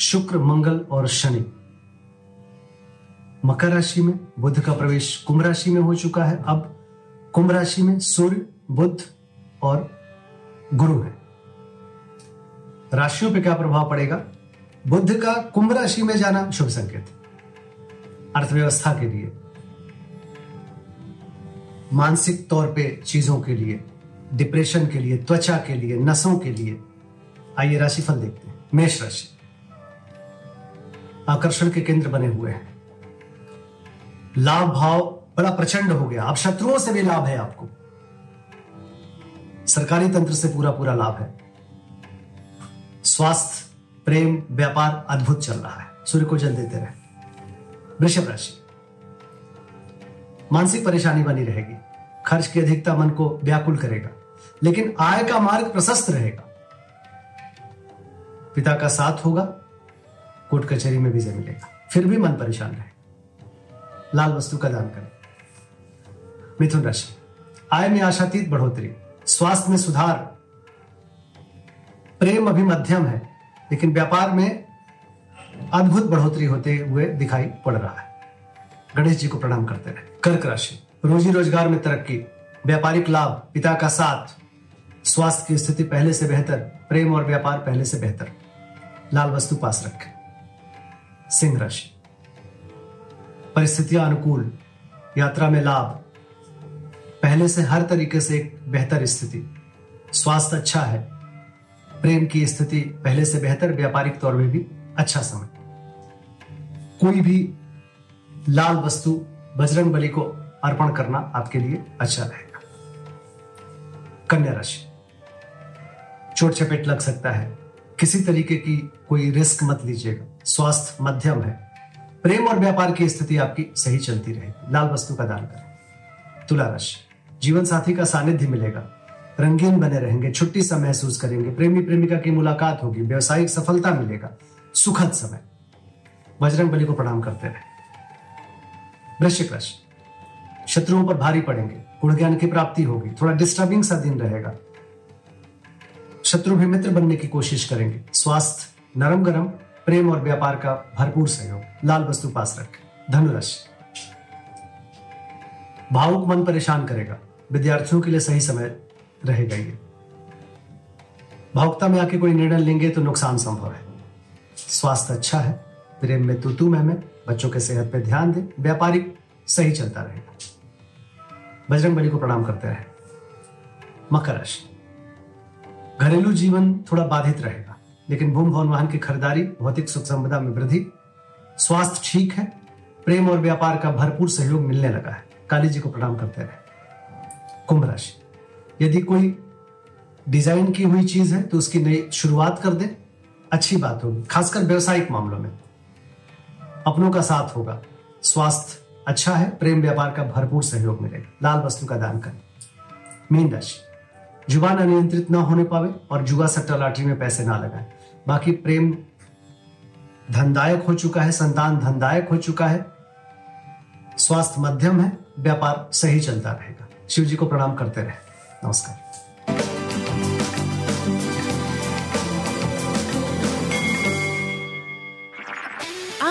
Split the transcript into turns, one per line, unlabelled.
शुक्र, मंगल और शनि। मकर राशि में बुध का प्रवेश कुंभ राशि में हो चुका है। अब कुंभ राशि में सूर्य, बुध और गुरु है। राशियों पे क्या प्रभाव पड़ेगा? बुद्ध का कुंभ राशि में जाना शुभ संकेत। अर्थव्यवस्था के लिए, मानसिक तौर पे चीज़ों के लिए, डिप्रेशन के लिए, त्वचा के लिए, नसों के लिए आइए राशिफल देखते हैं। मेष राशि। आकर्षण के केंद्र बने हुए हैं। लाभ भाव बड़ा प्रचंड हो गया। अब शत्रुओं से भी लाभ है आपको। सरकारी तंत्र से पूरा पूरा लाभ है। स्वास्थ्य, प्रेम, व्यापार अद्भुत चल रहा है। सूर्य को जल देते रहे। वृषभ राशि। मानसिक परेशानी बनी रहेगी। खर्च की अधिकता मन को व्याकुल करेगा। लेकिन आय का मार्ग प्रशस्त रहेगा। पिता का साथ होगा। कोर्ट कचहरी में विजय मिलेगा फिर भी मन परेशान रहे। लाल वस्तु का दान करें। मिथुन राशि। आय में आशातीत बढ़ोतरी। स्वास्थ्य में सुधार। प्रेम अभी मध्यम है, लेकिन व्यापार में अद्भुत बढ़ोतरी होते हुए दिखाई पड़ रहा है। गणेश जी को प्रणाम करते रहे। कर्क राशि। रोजी रोज़गार में तरक्की। व्यापारिक लाभ। पिता का साथ। स्वास्थ्य की स्थिति पहले से बेहतर। प्रेम और व्यापार पहले से बेहतर। लाल वस्तु पास रखें। सिंह राशि। परिस्थितियाँ अनुकूल, यात्रा में लाभ। पहले से हर तरीके से एक बेहतर स्थिति। स्वास्थ्य अच्छा है। प्रेम की स्थिति पहले से बेहतर, व्यापारिक तौर में भी अच्छा समय। कोई भी लाल वस्तु, बजरंग बली को अर्पण करना आपके लिए अच्छा रहेगा। कन्या राशि। चोट चपेट लग सकता है। किसी तरीके की कोई रिस्क मत लीजिएगा। स्वास्थ्य मध्यम है। प्रेम और व्यापार की स्थिति आपकी सही चलती रहेगी। लाल वस्तु का दान करें। तुला राशि। जीवन साथी का सानिध्य मिलेगा। रंगीन बने रहेंगे। छुट्टी सा महसूस करेंगे। प्रेमी प्रेमिका की मुलाकात होगी। व्यवसायिक सफलता मिलेगा। सुखद समय। बजरंग बली को प्रणाम करते रहे। वृश्चिक राशि। शत्रुओं पर भारी पड़ेंगे। गुण ज्ञान की प्राप्ति होगी। थोड़ा डिस्टर्बिंग सा दिन रहेगा। शत्रु भी मित्र बनने की कोशिश करेंगे। स्वास्थ्य नरम गरम प्रेम और व्यापार का भरपूर सहयोग। लाल वस्तु पास रखें। धनुराशि। भावुक मन परेशान करेगा। विद्यार्थियों के लिए सही समय रहेगा ये। भावुकता में आके कोई निर्णय लेंगे तो नुकसान संभव है। स्वास्थ्य अच्छा है। प्रेम में तू तू मैं मैं। बच्चों के सेहत पे ध्यान दे। व्यापारिक सही चलता रहेगा। बजरंग बली को प्रणाम करते रहे। मकर राशि। घरेलू जीवन थोड़ा बाधित रहेगा, लेकिन भूम भवन वाहन की खरीदारी, भौतिक सुख संपदा में वृद्धि, स्वास्थ्य ठीक है, प्रेम और व्यापार का भरपूर सहयोग मिलने लगा है। काली जी को प्रणाम करते रहे। कुंभ राशि। यदि कोई डिज़ाइन की हुई चीज़ है तो उसकी नई शुरुआत कर दे। अच्छी बात होगी, खासकर व्यवसायिक मामलों में। अपनों का साथ होगा। स्वास्थ्य अच्छा है, प्रेम व्यापार का भरपूर सहयोग मिलेगा। लाल वस्तु का दान करें। मीन राशि। ज़ुबान अनियंत्रित ना होने पावे और जुआ सट्टा लाठी में पैसे ना लगाए। बाकी प्रेम धनदायक हो चुका है, संतान धनदायक हो चुका है। स्वास्थ्य मध्यम है, व्यापार सही चलता रहेगा। शिव जी को प्रणाम करते रहे। नमस्कार।